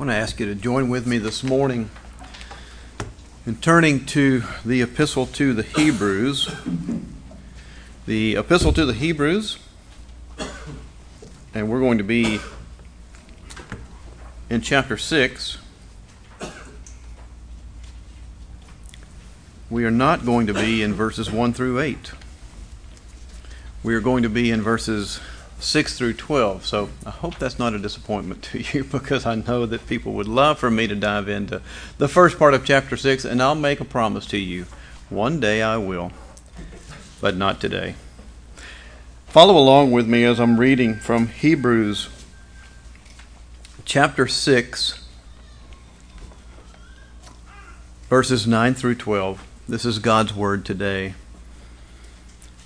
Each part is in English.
want to ask you to join with me this morning in turning to the Epistle to the Hebrews. The Epistle to the Hebrews, and we're going to be in chapter 6. We are not going to be in verses 1 through 8. We are going to be in verses 6 through 12. So I hope that's not a disappointment to you because I know that people would love for me to dive into the first part of chapter 6, and I'll make a promise to you. One day I will, but not today. Follow along with me as I'm reading from Hebrews chapter 6, verses 9 through 12. This is God's word today.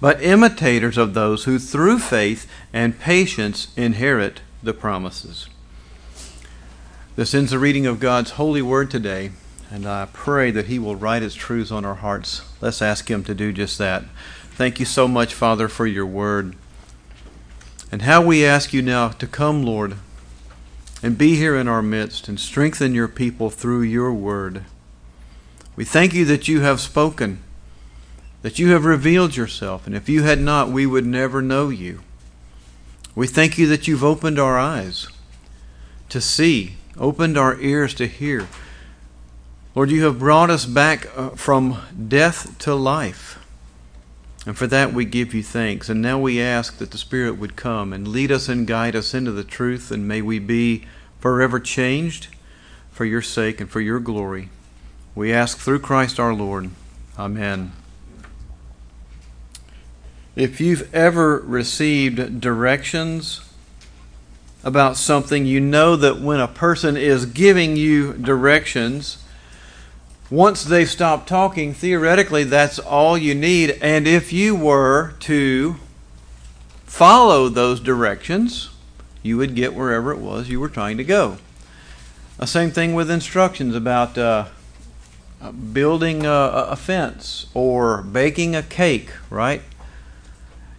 but imitators of those who through faith and patience inherit the promises. This ends the reading of God's holy word today, and I pray that He will write its truths on our hearts. Let's ask Him to do just that. Thank you so much, Father, for your word. And how we ask you now to come, Lord, and be here in our midst and strengthen your people through your word. We thank you that you have spoken that you have revealed yourself, and if you had not, we would never know you. We thank you that you've opened our eyes to see, opened our ears to hear. Lord, you have brought us back uh, from death to life. And for that we give you thanks. And now we ask that the Spirit would come and lead us and guide us into the truth, and may we be forever changed for your sake and for your glory. We ask through Christ our Lord. Amen. If you've ever received directions about something, you know that when a person is giving you directions, once they stop talking, theoretically, that's all you need. And if you were to follow those directions, you would get wherever it was you were trying to go. The same thing with instructions about uh, building a, a fence or baking a cake, right?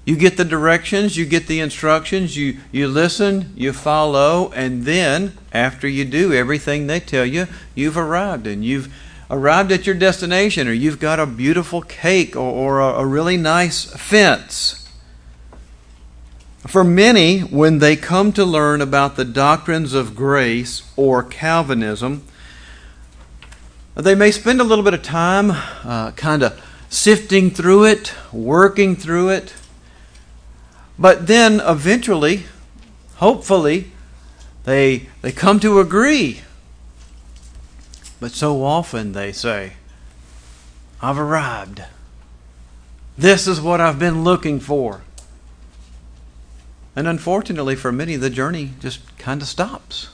You get the directions, you get the instructions, you, you listen, you follow, and then after you do everything they tell you, you've arrived and you've arrived at your destination or you've got a beautiful cake or, or a, a really nice fence. For many, when they come to learn about the doctrines of grace or Calvinism, they may spend a little bit of time uh, kind of sifting through it, working through it but then eventually, hopefully, they, they come to agree. But so often they say, I've arrived. This is what I've been looking for. And unfortunately, for many, the journey just kind of stops.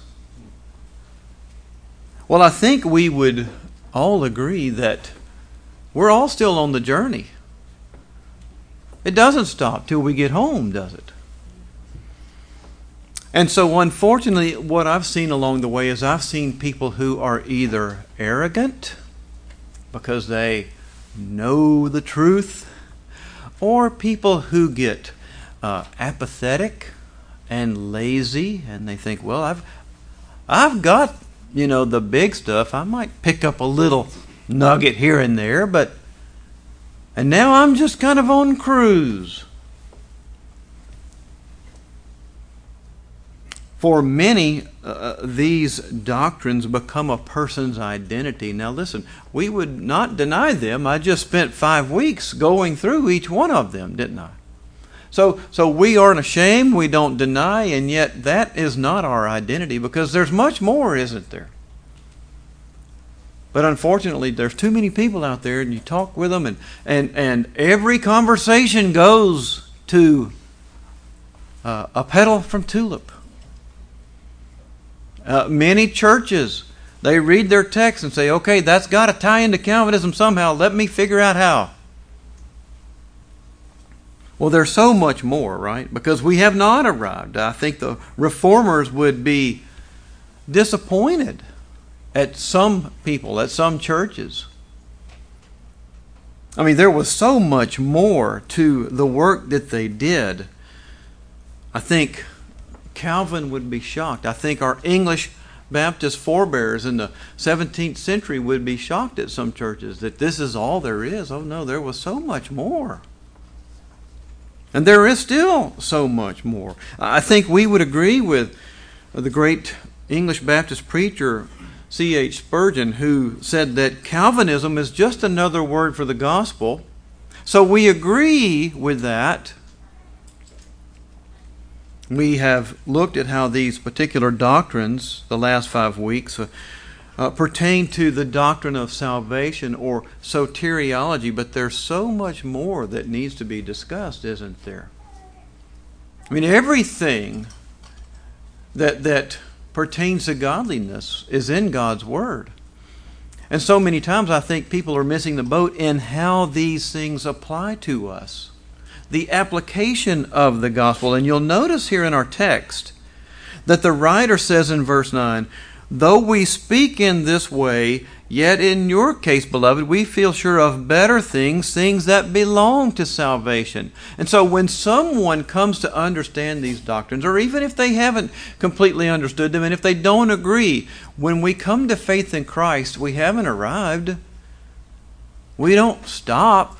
Well, I think we would all agree that we're all still on the journey. It doesn't stop till we get home, does it? And so, unfortunately, what I've seen along the way is I've seen people who are either arrogant because they know the truth, or people who get uh, apathetic and lazy, and they think, "Well, I've I've got you know the big stuff. I might pick up a little nugget here and there, but and now I'm just kind of on cruise. For many, uh, uh, these doctrines become a person's identity. Now, listen, we would not deny them. I just spent five weeks going through each one of them, didn't I? So, so we aren't ashamed, we don't deny, and yet that is not our identity because there's much more, isn't there? But unfortunately, there's too many people out there, and you talk with them, and, and, and every conversation goes to uh, a petal from tulip. Uh, many churches They read their text and say, okay, that's got to tie into Calvinism somehow. Let me figure out how. Well, there's so much more, right? Because we have not arrived. I think the reformers would be disappointed at some people, at some churches. I mean, there was so much more to the work that they did. I think Calvin would be shocked. I think our English Baptist forebears in the 17th century would be shocked at some churches that this is all there is. Oh, no, there was so much more. And there is still so much more. I think we would agree with the great English Baptist preacher C.H. Spurgeon, who said that Calvinism is just another word for the gospel. So we agree with that. We have looked at how these particular doctrines, the last five weeks, uh, uh, pertain to the doctrine of salvation or soteriology, but there's so much more that needs to be discussed, isn't there? I mean, everything that, that pertains to godliness is in God's Word. And so many times I think people are missing the boat in how these things apply to us. The application of the gospel. And you'll notice here in our text that the writer says in verse 9, Though we speak in this way, yet in your case, beloved, we feel sure of better things, things that belong to salvation. And so when someone comes to understand these doctrines, or even if they haven't completely understood them, and if they don't agree, when we come to faith in Christ, we haven't arrived. We don't stop.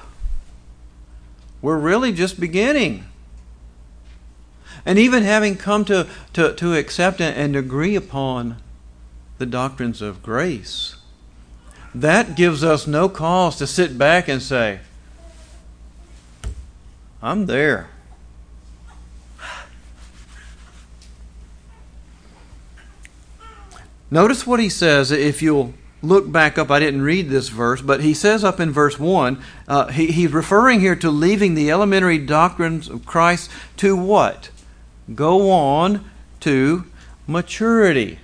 We're really just beginning. And even having come to, to, to accept and agree upon the doctrines of grace, that gives us no cause to sit back and say, I'm there. Notice what he says if you'll look back up. I didn't read this verse, but he says up in verse 1, uh, he, he's referring here to leaving the elementary doctrines of Christ to what? Go on to maturity.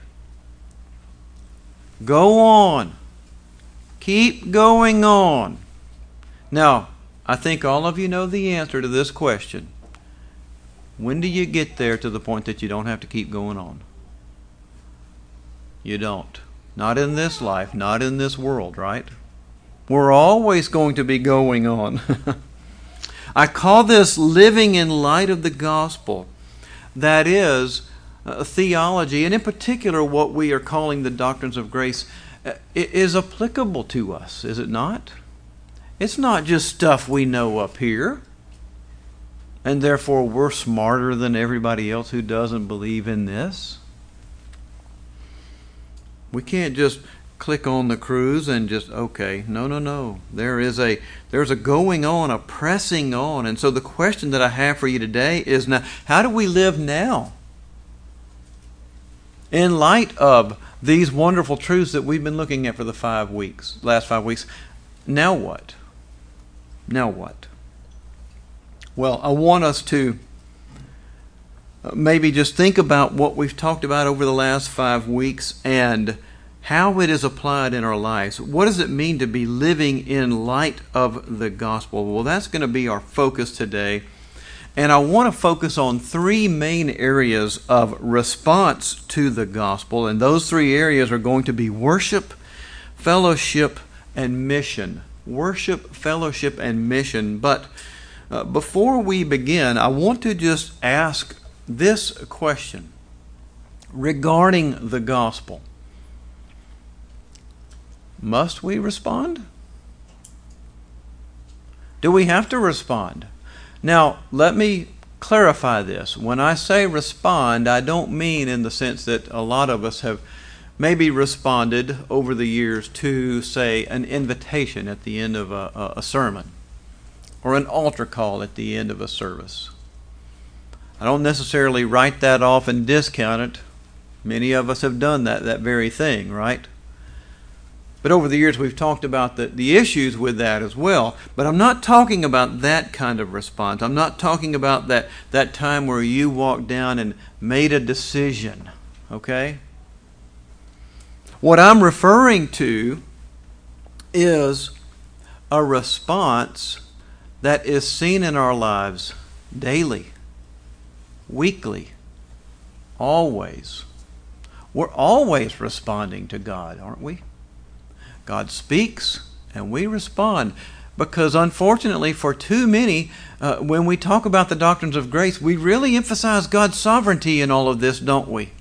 Go on. Keep going on. Now, I think all of you know the answer to this question. When do you get there to the point that you don't have to keep going on? You don't. Not in this life, not in this world, right? We're always going to be going on. I call this living in light of the gospel. That is, uh, theology, and in particular what we are calling the doctrines of grace, is applicable to us, is it not? It's not just stuff we know up here, and therefore we're smarter than everybody else who doesn't believe in this. We can't just click on the cruise and just okay no no no there is a there's a going on a pressing on and so the question that i have for you today is now how do we live now in light of these wonderful truths that we've been looking at for the five weeks, last five weeks, now what? Now what? Well, I want us to uh, maybe just think about what we've talked about over the last five weeks and how it is applied in our lives. What does it mean to be living in light of the gospel? Well, that's going to be our focus today. And I want to focus on three main areas of response to the gospel. And those three areas are going to be worship, fellowship, and mission. Worship, fellowship, and mission. But uh, before we begin, I want to just ask this question regarding the gospel Must we respond? Do we have to respond? Now, let me clarify this. When I say respond, I don't mean in the sense that a lot of us have maybe responded over the years to, say, an invitation at the end of a, a, sermon or an altar call at the end of a service. I don't necessarily write that off and discount it. Many of us have done that, that very thing, right? But over the years, we've talked about the, the issues with that as well. But I'm not talking about that kind of response. I'm not talking about that, that time where you walked down and made a decision. Okay? What I'm referring to is a response that is seen in our lives daily, weekly, always. We're always responding to God, aren't we? God speaks and we respond. Because unfortunately, for too many, uh, when we talk about the doctrines of grace, we really emphasize God's sovereignty in all of this, don't we?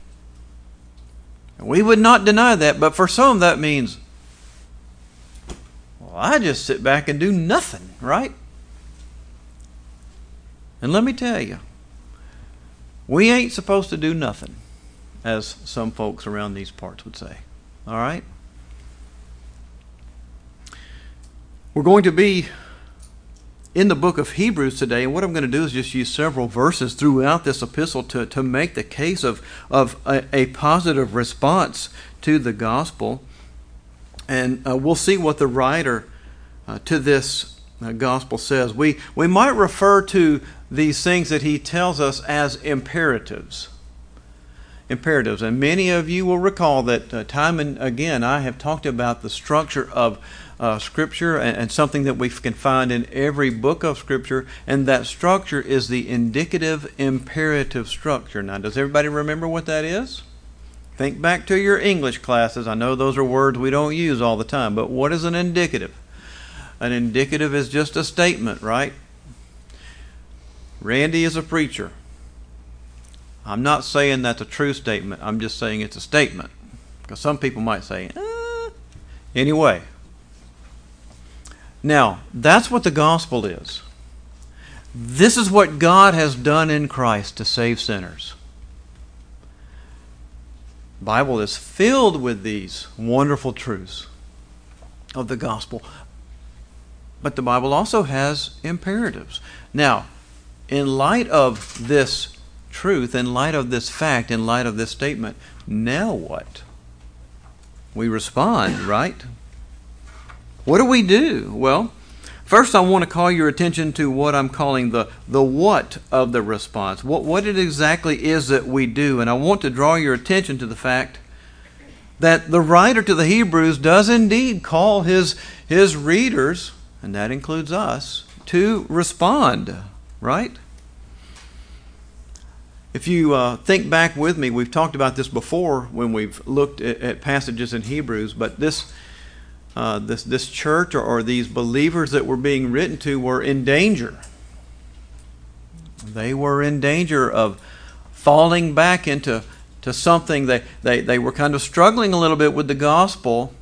We would not deny that, but for some, that means, well, I just sit back and do nothing, right? And let me tell you, we ain't supposed to do nothing, as some folks around these parts would say. All right? We're going to be in the book of Hebrews today, and what I'm going to do is just use several verses throughout this epistle to, to make the case of, of a, a positive response to the gospel. And uh, we'll see what the writer uh, to this uh, gospel says. We, we might refer to these things that he tells us as imperatives. Imperatives. And many of you will recall that uh, time and again I have talked about the structure of uh, Scripture and, and, something that we can find in every book of Scripture, and that structure is the indicative imperative structure. Now, does everybody remember what that is? Think back to your English classes. I know those are words we don't use all the time, but what is an indicative? An indicative is just a statement, right? Randy is a preacher. I'm not saying that's a true statement. I'm just saying it's a statement. Because some people might say, eh. anyway. Now, that's what the gospel is. This is what God has done in Christ to save sinners. The Bible is filled with these wonderful truths of the gospel. But the Bible also has imperatives. Now, in light of this truth, in light of this fact, in light of this statement, now what? We respond, right? What do we do? Well, first I want to call your attention to what I'm calling the, the what of the response. What, what it exactly is that we do. And I want to draw your attention to the fact that the writer to the Hebrews does indeed call his, his readers, and that includes us, to respond right? If you uh, think back with me, we've talked about this before when we've looked at, at passages in Hebrews, but this, uh, this, this church or, or these believers that were being written to were in danger. They were in danger of falling back into to something they, they, they were kind of struggling a little bit with the gospel,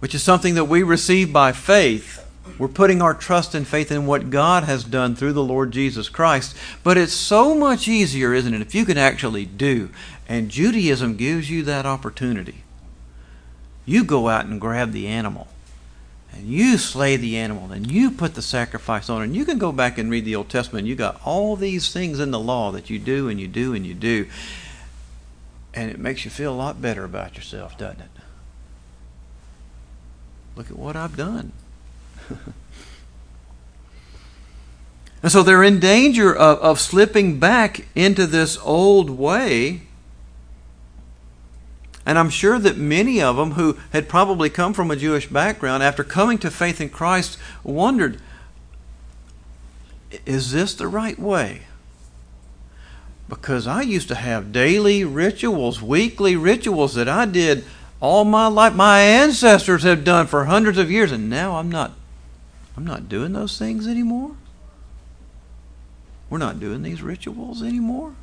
which is something that we receive by faith we're putting our trust and faith in what God has done through the Lord Jesus Christ. But it's so much easier, isn't it, if you can actually do. And Judaism gives you that opportunity. You go out and grab the animal. And you slay the animal, and you put the sacrifice on, and you can go back and read the Old Testament. You got all these things in the law that you do and you do and you do, and it makes you feel a lot better about yourself, doesn't it? Look at what I've done. and so they're in danger of, of slipping back into this old way. And I'm sure that many of them who had probably come from a Jewish background, after coming to faith in Christ, wondered is this the right way? Because I used to have daily rituals, weekly rituals that I did all my life. My ancestors have done for hundreds of years, and now I'm not I'm not doing those things anymore. We're not doing these rituals anymore.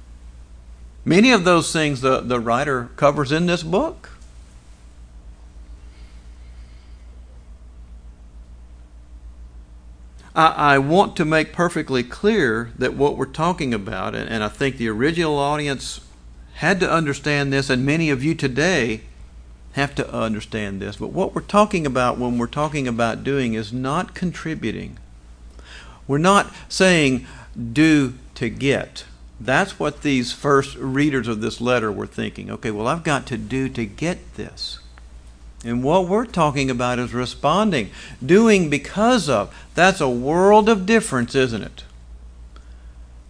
Many of those things the, the writer covers in this book. I, I want to make perfectly clear that what we're talking about, and, and I think the original audience had to understand this, and many of you today have to understand this. But what we're talking about when we're talking about doing is not contributing. We're not saying do to get. That's what these first readers of this letter were thinking. Okay, well, I've got to do to get this. And what we're talking about is responding, doing because of. That's a world of difference, isn't it?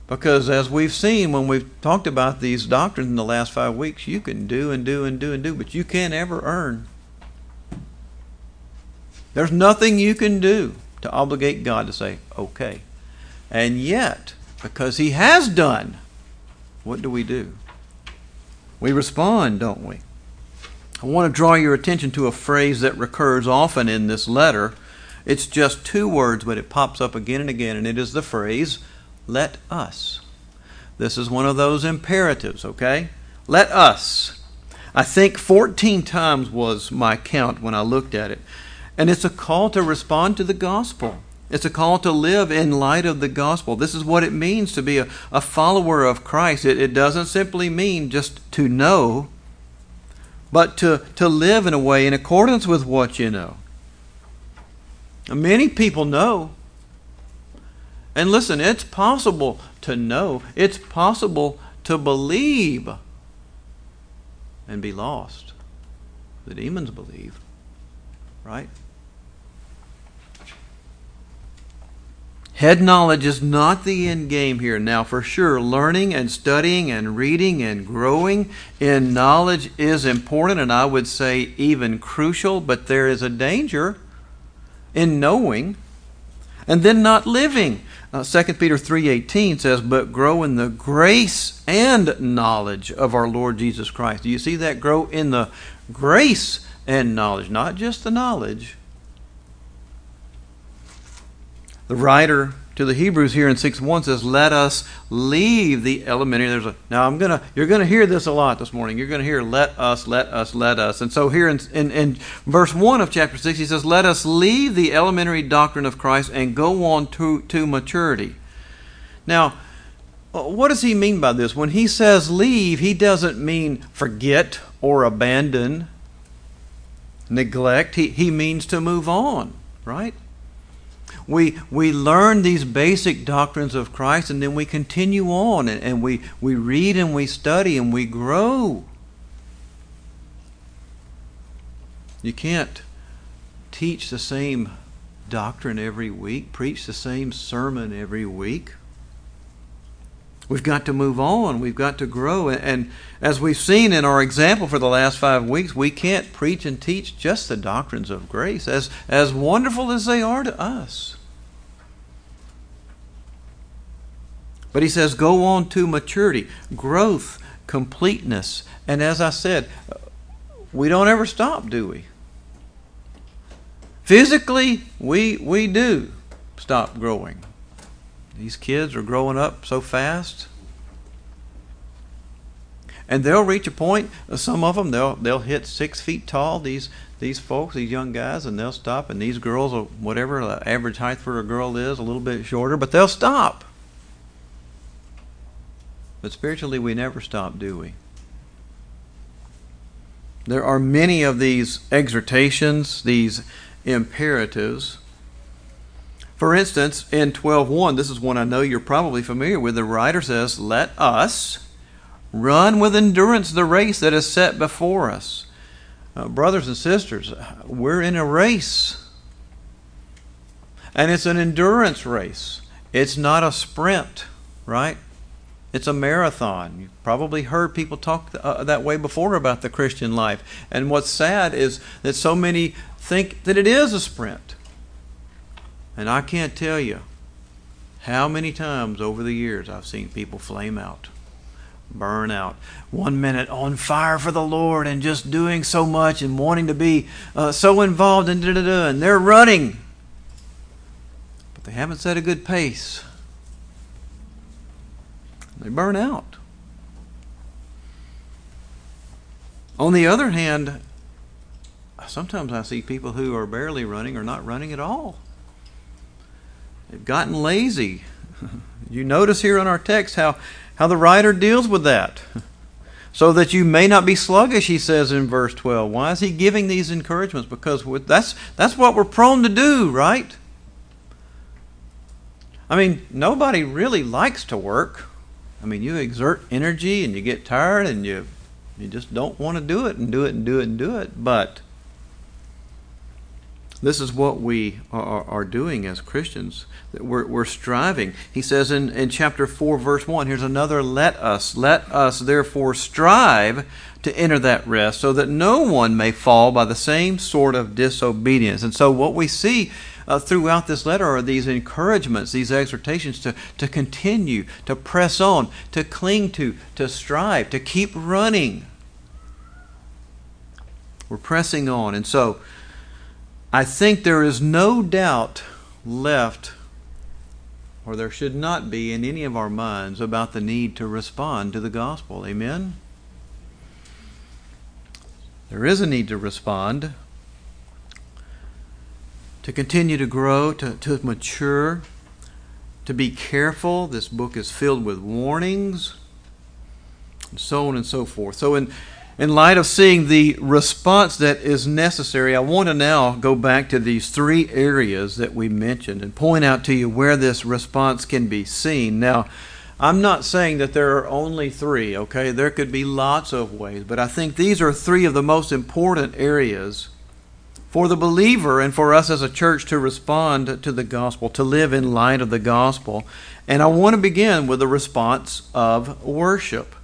Because as we've seen when we've talked about these doctrines in the last five weeks, you can do and do and do and do, but you can't ever earn. There's nothing you can do to obligate God to say, okay. And yet, because He has done, what do we do? We respond, don't we? I want to draw your attention to a phrase that recurs often in this letter. It's just two words, but it pops up again and again, and it is the phrase, let us. This is one of those imperatives, okay? Let us. I think 14 times was my count when I looked at it. And it's a call to respond to the gospel. It's a call to live in light of the gospel. This is what it means to be a, a follower of Christ. It, it doesn't simply mean just to know, but to, to live in a way in accordance with what you know. Many people know. And listen, it's possible to know, it's possible to believe and be lost. The demons believe, right? Head knowledge is not the end game here. Now, for sure, learning and studying and reading and growing in knowledge is important, and I would say even crucial, but there is a danger in knowing and then not living. Uh, 2 Peter 3:18 says, "But grow in the grace and knowledge of our Lord Jesus Christ." Do you see that grow in the grace and knowledge, not just the knowledge, the writer to the Hebrews here in 6 1 says, Let us leave the elementary. There's a now I'm gonna you're gonna hear this a lot this morning. You're gonna hear let us, let us, let us. And so here in, in, in verse 1 of chapter 6, he says, Let us leave the elementary doctrine of Christ and go on to, to maturity. Now, uh, what does he mean by this? When he says leave, he doesn't mean forget or abandon, neglect. He, he means to move on, right? We, we learn these basic doctrines of Christ and then we continue on and, and we, we read and we study and we grow. You can't teach the same doctrine every week, preach the same sermon every week. We've got to move on. We've got to grow. And as we've seen in our example for the last five weeks, we can't preach and teach just the doctrines of grace, as, as wonderful as they are to us. But he says, go on to maturity, growth, completeness. And as I said, we don't ever stop, do we? Physically, we, we do stop growing. These kids are growing up so fast. And they'll reach a point, some of them, they'll, they'll hit six feet tall, these, these folks, these young guys, and they'll stop. And these girls, whatever the average height for a girl is, a little bit shorter, but they'll stop. But spiritually, we never stop, do we? There are many of these exhortations, these imperatives. For instance, in 12:1, this is one I know you're probably familiar with. The writer says, "Let us run with endurance the race that is set before us." Uh, brothers and sisters, we're in a race. And it's an endurance race. It's not a sprint, right? It's a marathon. You've probably heard people talk uh, that way before about the Christian life. And what's sad is that so many think that it is a sprint. And I can't tell you how many times over the years I've seen people flame out, burn out. One minute on fire for the Lord and just doing so much and wanting to be uh, so involved and and they're running. But they haven't set a good pace. They burn out. On the other hand, sometimes I see people who are barely running or not running at all. They've gotten lazy. you notice here in our text how, how the writer deals with that. So that you may not be sluggish, he says in verse 12. Why is he giving these encouragements? Because that's, that's what we're prone to do, right? I mean, nobody really likes to work. I mean, you exert energy and you get tired and you you just don't want to do it and do it and do it and do it. But This is what we are, are doing as Christians. That we're, we're striving. He says in, in chapter 4, verse 1, here's another let us. Let us therefore strive to enter that rest, so that no one may fall by the same sort of disobedience. And so, what we see uh, throughout this letter are these encouragements, these exhortations to, to continue, to press on, to cling to, to strive, to keep running. We're pressing on. And so, I think there is no doubt left, or there should not be in any of our minds, about the need to respond to the gospel. Amen? There is a need to respond, to continue to grow, to, to mature, to be careful. This book is filled with warnings, and so on and so forth. So, in in light of seeing the response that is necessary, I want to now go back to these three areas that we mentioned and point out to you where this response can be seen. Now, I'm not saying that there are only three, okay? There could be lots of ways, but I think these are three of the most important areas for the believer and for us as a church to respond to the gospel, to live in light of the gospel. And I want to begin with the response of worship.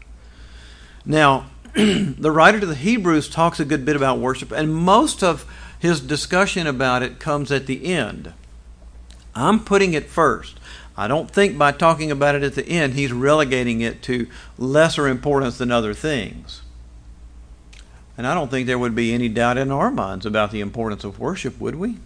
Now, the writer to the Hebrews talks a good bit about worship, and most of his discussion about it comes at the end. I'm putting it first. I don't think by talking about it at the end, he's relegating it to lesser importance than other things. And I don't think there would be any doubt in our minds about the importance of worship, would we?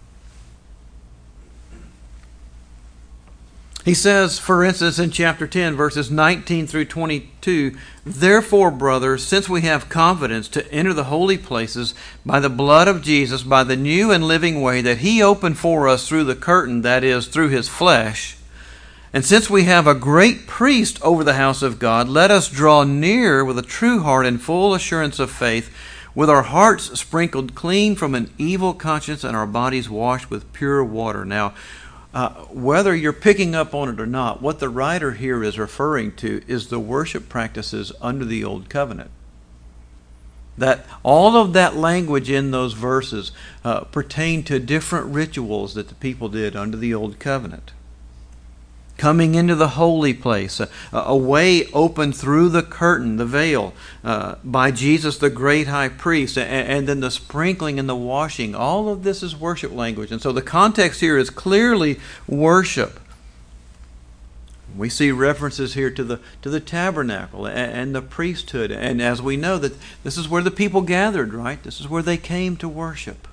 He says, for instance, in chapter 10, verses 19 through 22, Therefore, brothers, since we have confidence to enter the holy places by the blood of Jesus, by the new and living way that He opened for us through the curtain, that is, through His flesh, and since we have a great priest over the house of God, let us draw near with a true heart and full assurance of faith, with our hearts sprinkled clean from an evil conscience and our bodies washed with pure water. Now, uh, whether you're picking up on it or not, what the writer here is referring to is the worship practices under the Old Covenant. That all of that language in those verses uh, pertain to different rituals that the people did under the Old Covenant coming into the holy place, a, a way opened through the curtain, the veil, uh, by Jesus, the great high priest, and, and, then the sprinkling and the washing. All of this is worship language. And so the context here is clearly worship. We see references here to the to the tabernacle and, and the priesthood, and as we know that this is where the people gathered, right? This is where they came to worship.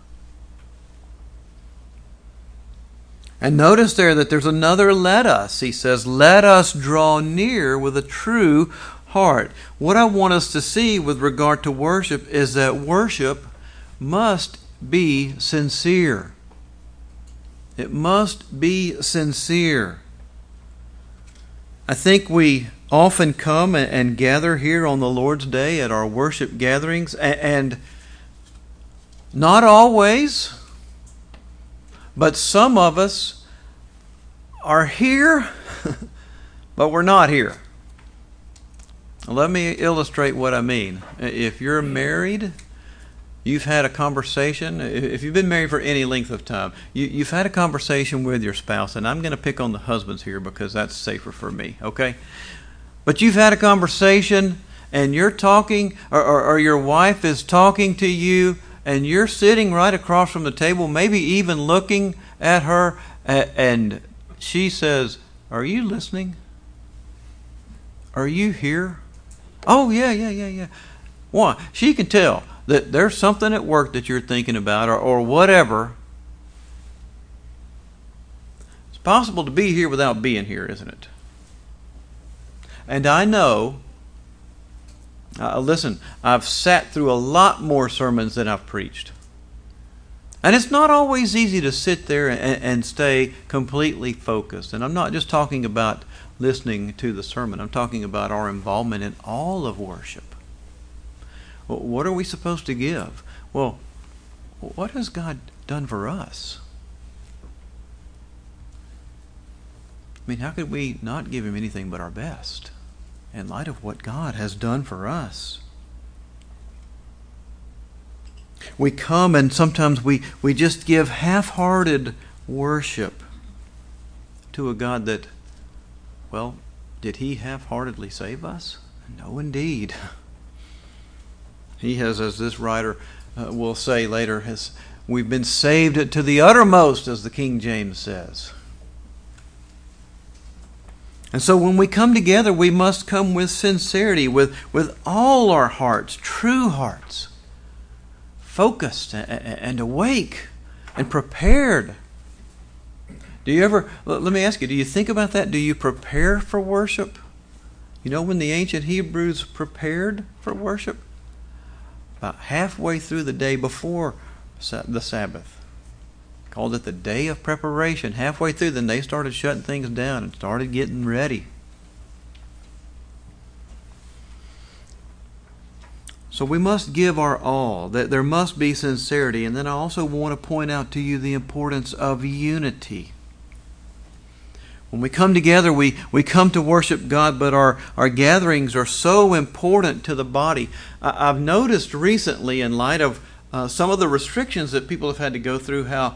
And notice there that there's another let us. He says, Let us draw near with a true heart. What I want us to see with regard to worship is that worship must be sincere. It must be sincere. I think we often come and gather here on the Lord's Day at our worship gatherings, and not always but some of us are here, but we're not here. Let me illustrate what I mean. If you're married, you've had a conversation. If you've been married for any length of time, you, have had a conversation with your spouse, and I'm going to pick on the husbands here because that's safer for me, okay? But you've had a conversation, and you're talking, or, or, or your wife is talking to you, and you're sitting right across from the table, maybe even looking at her, and she says, Are you listening? Are you here? Oh, yeah, yeah, yeah, yeah. Why? She can tell that there's something at work that you're thinking about or, or whatever. It's possible to be here without being here, isn't it? And I know uh, listen, I've sat through a lot more sermons than I've preached. And it's not always easy to sit there and, and, stay completely focused. And I'm not just talking about listening to the sermon, I'm talking about our involvement in all of worship. What are we supposed to give? Well, what has God done for us? I mean, how could we not give Him anything but our best? In light of what God has done for us. we come and sometimes we, we just give half hearted worship to a God that, well, did He half heartedly save us? No, indeed. He has, as this writer uh, will say later, has, we've been saved to the uttermost, as the King James says. And so when we come together, we must come with sincerity, with, with all our hearts, true hearts, focused and awake and prepared. Do you ever, let me ask you, do you think about that? Do you prepare for worship? You know when the ancient Hebrews prepared for worship? About halfway through the day before the Sabbath. Called it the day of preparation. Halfway through, then they started shutting things down and started getting ready. So we must give our all. That there must be sincerity. And then I also want to point out to you the importance of unity. When we come together, we, we come to worship God, but our, our gatherings are so important to the body. I, have noticed recently, in light of uh, some of the restrictions that people have had to go through, how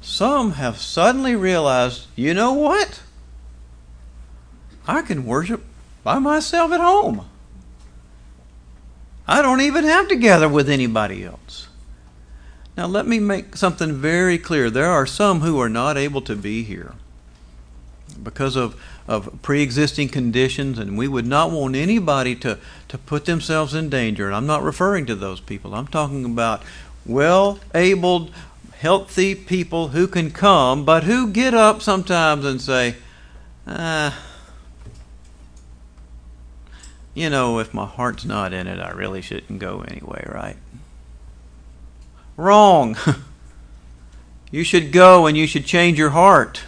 some have suddenly realized, you know what? I can worship by myself at home. I don't even have to gather with anybody else. Now, let me make something very clear. There are some who are not able to be here because of, of pre existing conditions, and we would not want anybody to, to put themselves in danger. And I'm not referring to those people, I'm talking about well abled, healthy people who can come, but who get up sometimes and say, ah, you know, if my heart's not in it, I really shouldn't go anyway, right? Wrong. you should go and you should change your heart.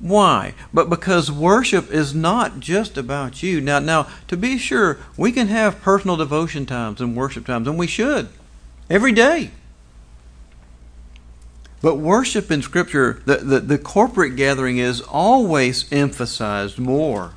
Why? But because worship is not just about you. Now, now, to be sure, we can have personal devotion times and worship times, and we should every day. But worship in Scripture, the, the, the corporate gathering is always emphasized more.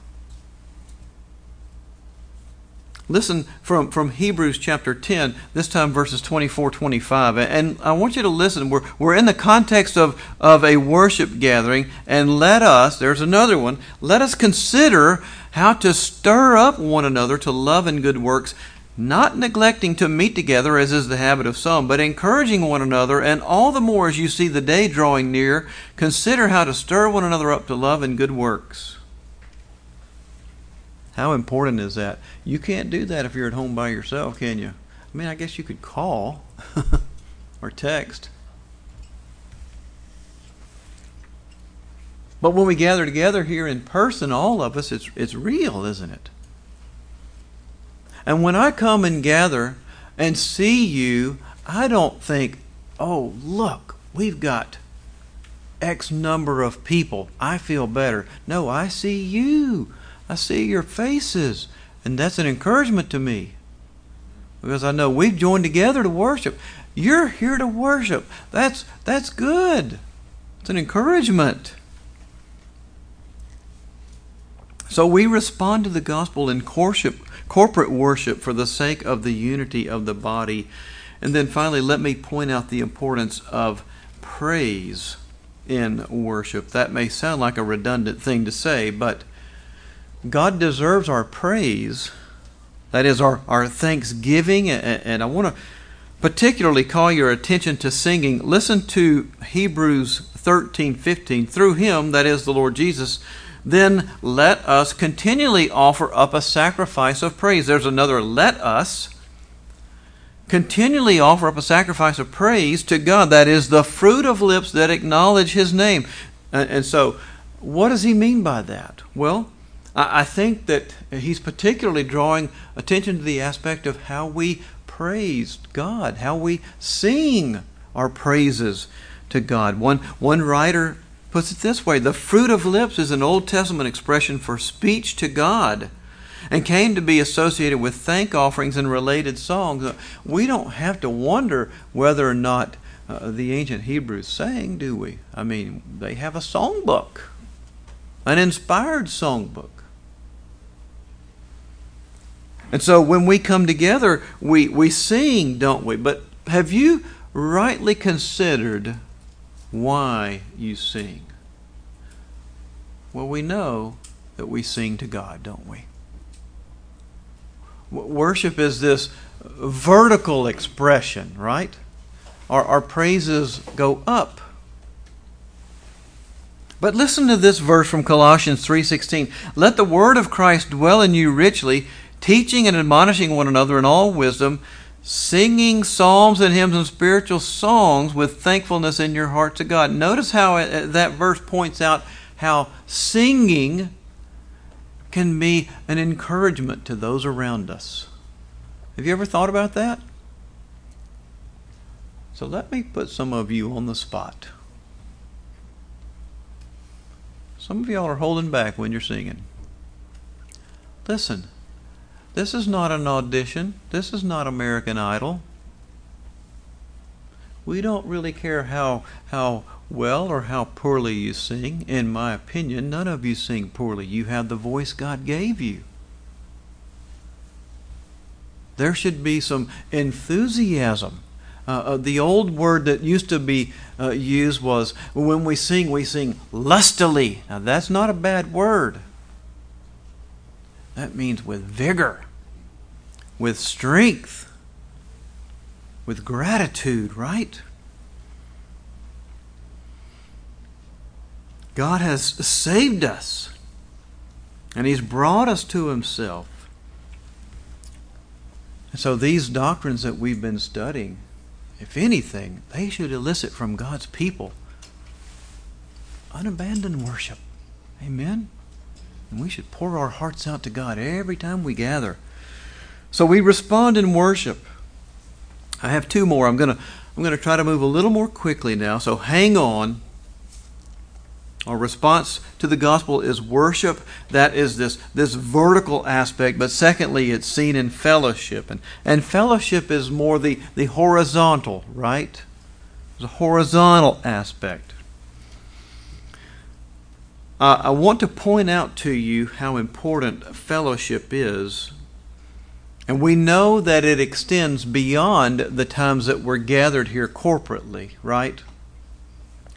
Listen from, from Hebrews chapter 10, this time verses 24 25. And I want you to listen. We're, we're in the context of, of a worship gathering, and let us, there's another one, let us consider how to stir up one another to love and good works not neglecting to meet together as is the habit of some, but encouraging one another, and all the more as you see the day drawing near, consider how to stir one another up to love and good works. How important is that? You can't do that if you're at home by yourself, can you? I mean, I guess you could call or text. But when we gather together here in person, all of us, it's, it's real, isn't it? And when I come and gather and see you, I don't think, oh, look, we've got X number of people. I feel better. No, I see you. I see your faces. And that's an encouragement to me. Because I know we've joined together to worship. You're here to worship. That's that's good. It's an encouragement. So we respond to the gospel in corporate worship for the sake of the unity of the body. And then finally, let me point out the importance of praise in worship. That may sound like a redundant thing to say, but God deserves our praise. That is our, our thanksgiving. And I want to particularly call your attention to singing. Listen to Hebrews 13 15. Through him, that is the Lord Jesus, then let us continually offer up a sacrifice of praise. There's another let us continually offer up a sacrifice of praise to God. That is the fruit of lips that acknowledge His name. And, so, what does He mean by that? Well, I think that He's particularly drawing attention to the aspect of how we praise God, how we sing our praises to God. One, one writer puts it this way The fruit of lips is an Old Testament expression for speech to God and came to be associated with thank offerings and related songs. We don't have to wonder whether or not uh, the ancient Hebrews sang, do we? I mean, they have a songbook, an inspired songbook. And so when we come together, we, we sing, don't we? But have you rightly considered why you sing? Well, we know that we sing to God, don't we? Worship is this vertical expression, right? Our, our praises go up. But listen to this verse from Colossians 3:16. Let the word of Christ dwell in you richly, teaching and admonishing one another in all wisdom, singing psalms and hymns and spiritual songs with thankfulness in your heart to God. Notice how it, that verse points out how singing can be an encouragement to those around us. Have you ever thought about that? So let me put some of you on the spot. Some of y'all are holding back when you're singing. Listen, this is not an audition. This is not American Idol. We don't really care how how well or how poorly you sing. In my opinion, none of you sing poorly. You have the voice God gave you. There should be some enthusiasm. Uh, uh, the old word that used to be uh, used was when we sing, we sing lustily. Now, that's not a bad word. That means with vigor, with strength, with gratitude, right? God has saved us, and He's brought us to Himself. And so, these doctrines that we've been studying, if anything, they should elicit from God's people unabandoned worship. Amen? And we should pour our hearts out to God every time we gather. So we respond in worship. I have two more. I'm going to I'm going to try to move a little more quickly now. So hang on. Our response to the gospel is worship. That is this, this vertical aspect. But secondly, it's seen in fellowship. And, and fellowship is more the, the horizontal, right? A horizontal aspect. Uh, I want to point out to you how important fellowship is. And we know that it extends beyond the times that we're gathered here corporately, right?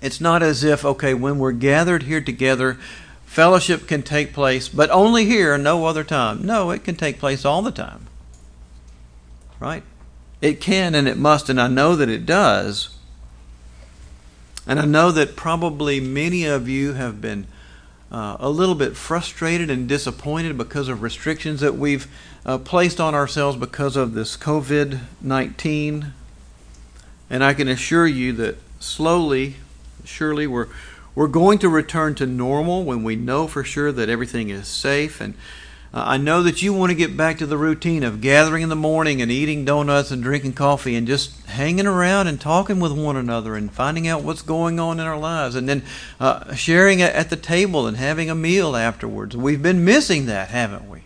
It's not as if, okay, when we're gathered here together, fellowship can take place, but only here, no other time. No, it can take place all the time. Right? It can and it must, and I know that it does. And I know that probably many of you have been uh, a little bit frustrated and disappointed because of restrictions that we've uh, placed on ourselves because of this COVID 19. And I can assure you that slowly surely we're we're going to return to normal when we know for sure that everything is safe and uh, I know that you want to get back to the routine of gathering in the morning and eating donuts and drinking coffee and just hanging around and talking with one another and finding out what's going on in our lives and then uh, sharing at the table and having a meal afterwards. We've been missing that, haven't we?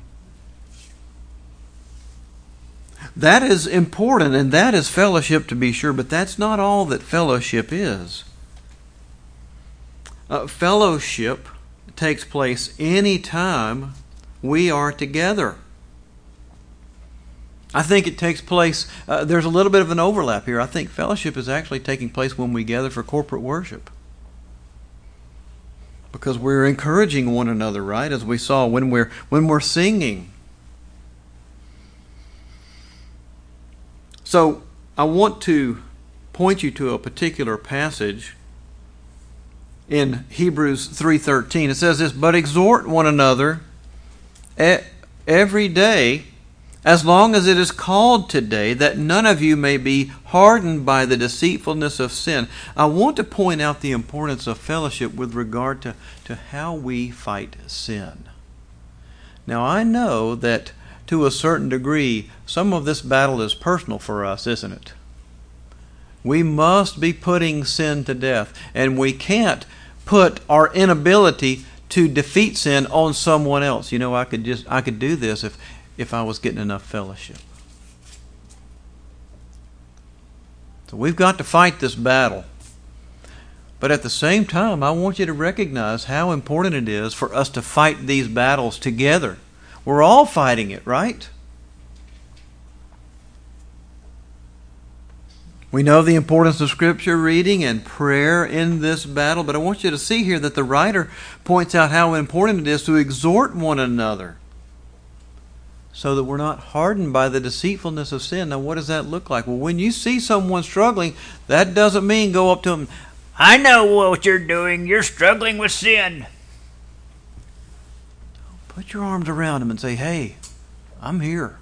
That is important and that is fellowship to be sure, but that's not all that fellowship is. Uh, fellowship takes place anytime we are together. I think it takes place, uh, there's a little bit of an overlap here. I think fellowship is actually taking place when we gather for corporate worship. Because we're encouraging one another, right? As we saw when we're when we're singing. So I want to point you to a particular passage in Hebrews 3:13. It says this, "But exhort one another every day as long as it is called today, that none of you may be hardened by the deceitfulness of sin." I want to point out the importance of fellowship with regard to, to how we fight sin. Now, I know that to a certain degree, some of this battle is personal for us, isn't it? We must be putting sin to death, and we can't put our inability to defeat sin on someone else. You know, I could just I could do this if if I was getting enough fellowship. So we've got to fight this battle. But at the same time, I want you to recognize how important it is for us to fight these battles together. We're all fighting it, right? We know the importance of Scripture reading and prayer in this battle, but I want you to see here that the writer points out how important it is to exhort one another so that we're not hardened by the deceitfulness of sin. Now, what does that look like? Well, when you see someone struggling, that doesn't mean go up to them, I know what you're doing. You're struggling with sin. Put your arms around them and say, Hey, I'm here.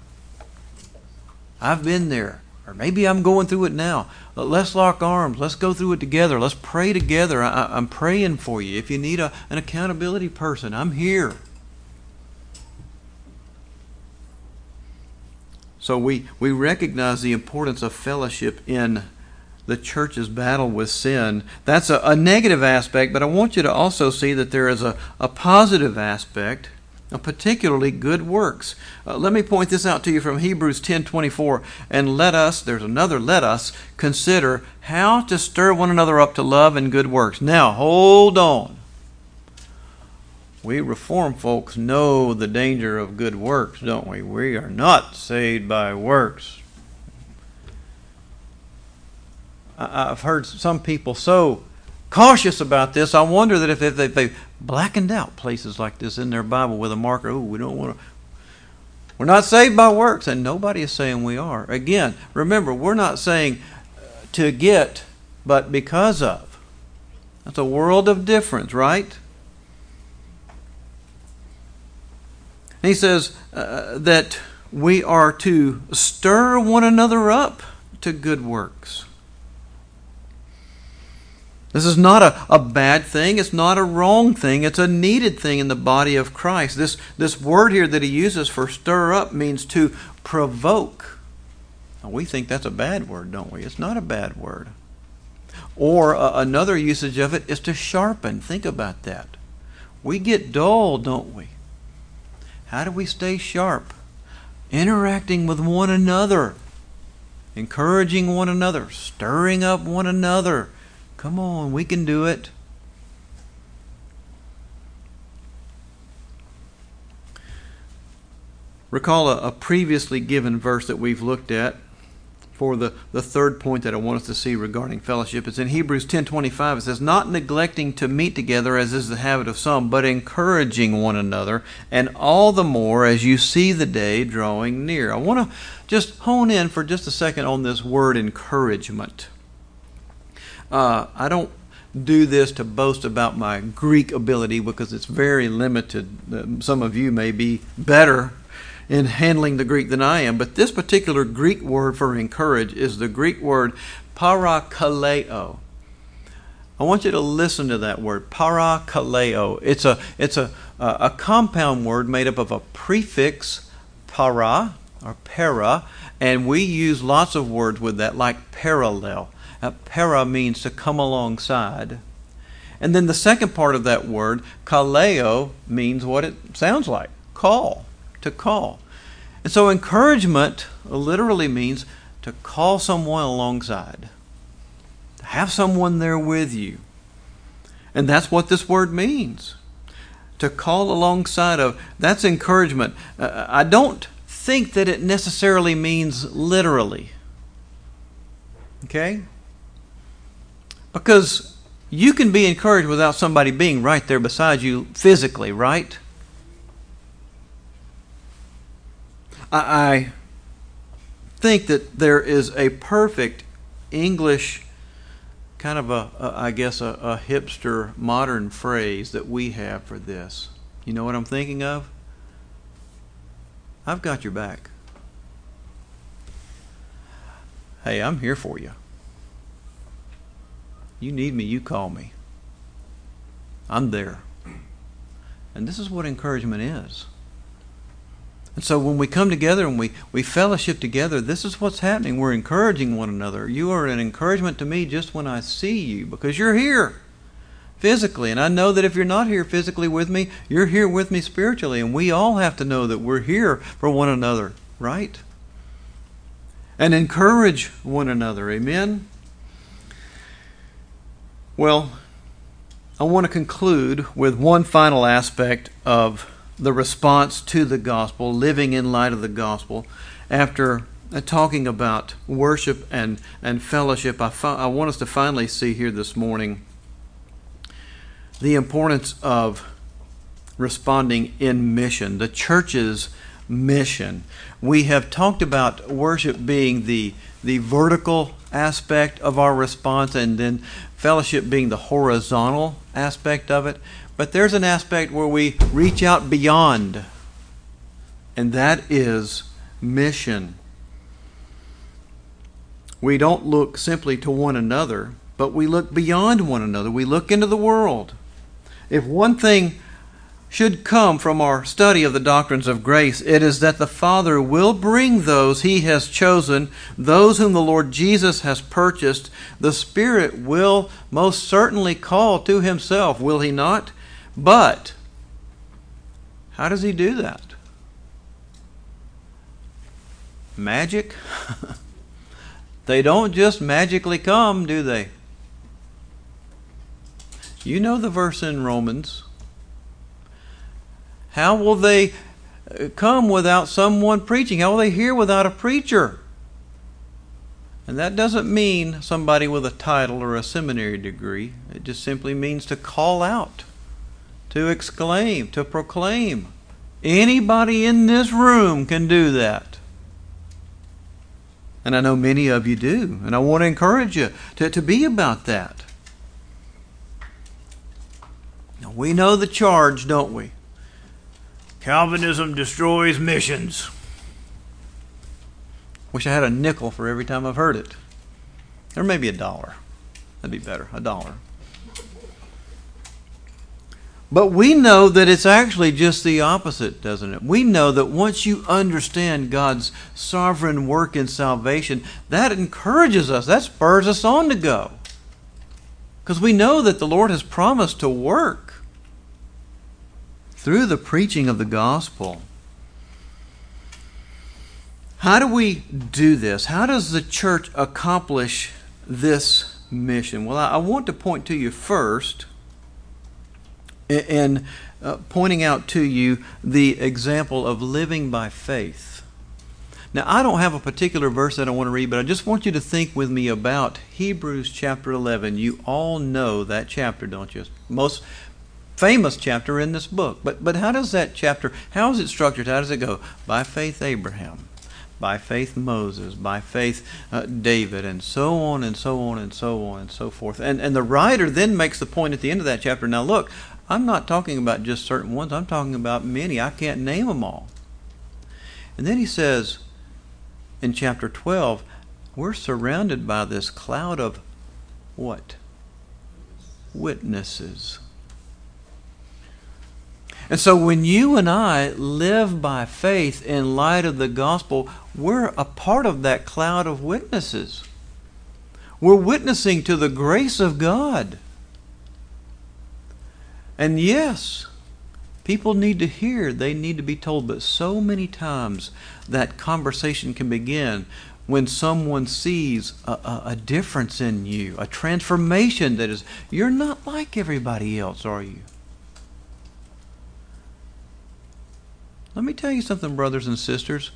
I've been there. Or maybe I'm going through it now. Let's lock arms. Let's go through it together. Let's pray together. I, am praying for you. If you need a, an accountability person, I'm here. So we, we recognize the importance of fellowship in the church's battle with sin. That's a, a negative aspect, but I want you to also see that there is a, a positive aspect particularly good works. Uh, let me point this out to you from Hebrews 10:24 and let us there's another let us consider how to stir one another up to love and good works. Now, hold on. We reform folks know the danger of good works, don't we? We are not saved by works. I've heard some people so cautious about this. I wonder that if, if they, blackened out places like this in their Bible with a marker, oh, we don't want to. We're not saved by works, and nobody is saying we are. Again, remember, we're not saying to get, but because of. That's a world of difference, right? he says uh, that we are to stir one another up to good works. This is not a, a bad thing. It's not a wrong thing. It's a needed thing in the body of Christ. This, this word here that he uses for stir up means to provoke. Now, we think that's a bad word, don't we? It's not a bad word. Or uh, another usage of it is to sharpen. Think about that. We get dull, don't we? How do we stay sharp? Interacting with one another, encouraging one another, stirring up one another Come on, we can do it. Recall a, a, previously given verse that we've looked at for the, the third point that I want us to see regarding fellowship. It's in Hebrews 10.25. It says, Not neglecting to meet together as is the habit of some, but encouraging one another, and all the more as you see the day drawing near. I want to just hone in for just a second on this word encouragement. Uh, I don't do this to boast about my Greek ability because it's very limited. Uh, some of you may be better in handling the Greek than I am, but this particular Greek word for encourage is the Greek word parakaleo. I want you to listen to that word, parakaleo. It's a it's a a compound word made up of a prefix para or para, and we use lots of words with that, like parallel. Uh, para means to come alongside. And then the second part of that word, kaleo, means what it sounds like call, to call. And so encouragement literally means to call someone alongside, to have someone there with you. And that's what this word means. To call alongside of, that's encouragement. Uh, I don't think that it necessarily means literally. Okay? Because you can be encouraged without somebody being right there beside you physically, right? I, think that there is a perfect English kind of a, a I guess a, a hipster modern phrase that we have for this. You know what I'm thinking of? I've got your back. Hey, I'm here for you. You need me, you call me. I'm there. And this is what encouragement is. And so when we come together and we, we fellowship together, this is what's happening. We're encouraging one another. You are an encouragement to me just when I see you because you're here physically. And I know that if you're not here physically with me, you're here with me spiritually. And we all have to know that we're here for one another, right? And encourage one another. Amen? Well, I want to conclude with one final aspect of the response to the gospel, living in light of the gospel, after uh, talking about worship and, and fellowship, I, fi- I want us to finally see here this morning the importance of responding in mission, the church's mission. We have talked about worship being the, the vertical aspect of our response and then fellowship being the horizontal aspect of it. But there's an aspect where we reach out beyond, and that is mission. We don't look simply to one another, but we look beyond one another. We look into the world. If one thing should come from our study of the doctrines of grace, it is that the Father will bring those He has chosen, those whom the Lord Jesus has purchased. The Spirit will most certainly call to Himself, will He not? But, how does He do that? Magic? they don't just magically come, do they? You know the verse in Romans how will they uh, come without someone preaching? How will they hear without a preacher? And that doesn't mean somebody with a title or a seminary degree. It just simply means to call out, to exclaim, to proclaim. Anybody in this room can do that. And I know many of you do. And I want to encourage you to, to be about that. Now, we know the charge, don't we? Calvinism destroys missions. Wish I had a nickel for every time I've heard it. Or maybe a dollar. That'd be better. A dollar. But we know that it's actually just the opposite, doesn't it? We know that once you understand God's sovereign work in salvation, that encourages us, that spurs us on to go. Because we know that the Lord has promised to work through the preaching of the gospel. How do we do this? How does the church accomplish this mission? Well, I want to point to you first in uh, pointing out to you the example of living by faith. Now, I don't have a particular verse that I want to read, but I just want you to think with me about Hebrews chapter 11. You all know that chapter, don't you? Most famous chapter in this book. But but how does that chapter how is it structured? How does it go? By faith Abraham, by faith Moses, by faith uh, David, and so on and so on and so on and so forth. And and the writer then makes the point at the end of that chapter. Now look, I'm not talking about just certain ones. I'm talking about many. I can't name them all. And then he says in chapter 12, we're surrounded by this cloud of what? Witnesses. And so when you and I live by faith in light of the gospel, we're a part of that cloud of witnesses. We're witnessing to the grace of God. And yes, people need to hear, they need to be told, but so many times that conversation can begin when someone sees a, a, a, difference in you, a transformation that is, you're not like everybody else, are you? Let me tell you something, brothers and sisters.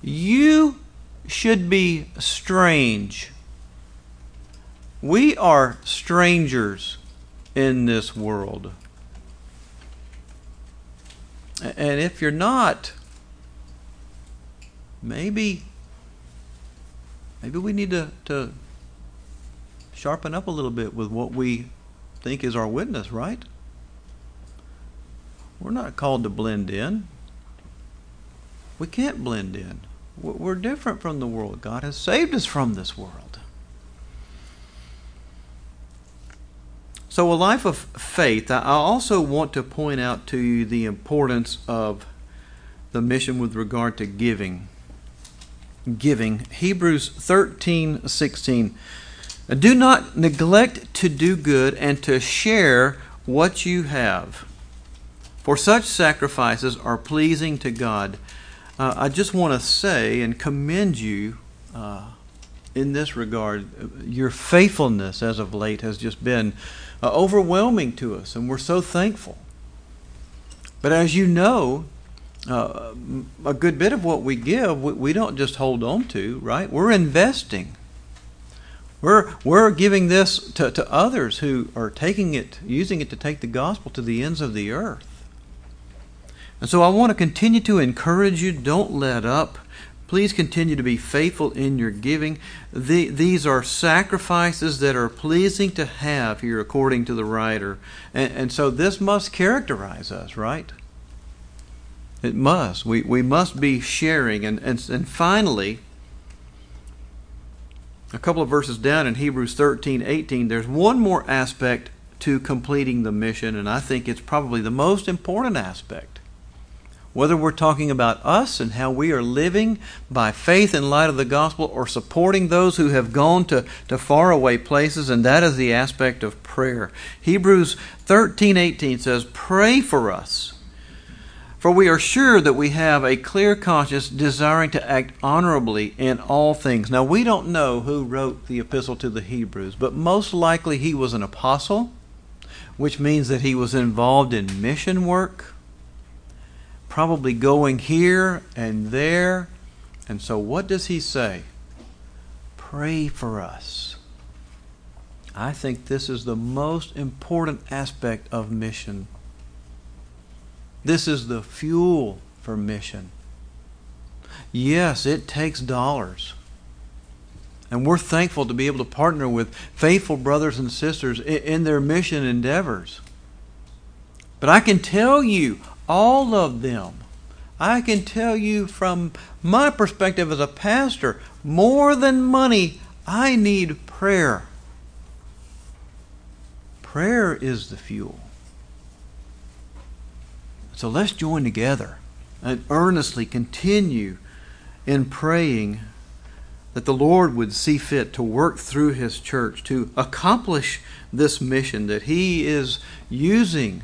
You should be strange. We are strangers in this world. And if you're not, maybe maybe we need to, to sharpen up a little bit with what we think is our witness, right? We're not called to blend in. We can't blend in. We're different from the world. God has saved us from this world. So, a life of faith, I also want to point out to you the importance of the mission with regard to giving. Giving. Hebrews 13 16. Do not neglect to do good and to share what you have for such sacrifices are pleasing to God. Uh, I just want to say and commend you uh, in this regard. Your faithfulness as of late has just been uh, overwhelming to us, and we're so thankful. But as you know, uh, a good bit of what we give, we, we don't just hold on to, right? We're investing. We're, we're giving this to, to others who are taking it, using it to take the gospel to the ends of the earth. And so I want to continue to encourage you. Don't let up. Please continue to be faithful in your giving. The, these are sacrifices that are pleasing to have here, according to the writer. And, and so this must characterize us, right? It must. We, we must be sharing. And, and, and finally, a couple of verses down in Hebrews 13 18, there's one more aspect to completing the mission, and I think it's probably the most important aspect. Whether we're talking about us and how we are living by faith in light of the gospel or supporting those who have gone to, to faraway places, and that is the aspect of prayer. Hebrews 13 18 says, Pray for us for we are sure that we have a clear conscience desiring to act honorably in all things. Now, we don't know who wrote the epistle to the Hebrews, but most likely he was an apostle, which means that he was involved in mission work, probably going here and there. And so, what does he say? Pray for us. I think this is the most important aspect of mission this is the fuel for mission. Yes, it takes dollars. And we're thankful to be able to partner with faithful brothers and sisters in their mission endeavors. But I can tell you, all of them, I can tell you from my perspective as a pastor, more than money, I need prayer. Prayer is the fuel. So let's join together and earnestly continue in praying that the Lord would see fit to work through His church to accomplish this mission that He is using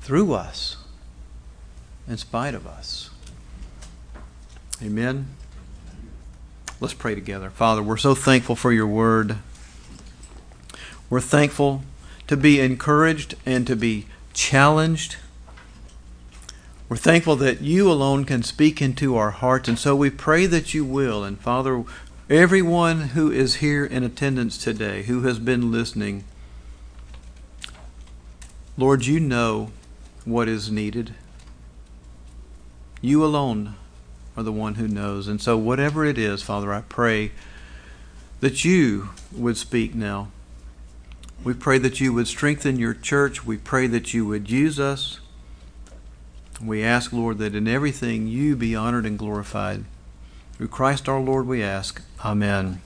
through us, in spite of us. Amen. Let's pray together. Father, we're so thankful for your word. We're thankful to be encouraged and to be challenged. We're thankful that you alone can speak into our hearts, and so we pray that you will. And Father, everyone who is here in attendance today, who has been listening, Lord, you know what is needed. You alone are the one who knows. And so, whatever it is, Father, I pray that you would speak now. We pray that you would strengthen your church. We pray that you would use us. We ask, Lord, that in everything you be honored and glorified. Through Christ our Lord we ask. Amen.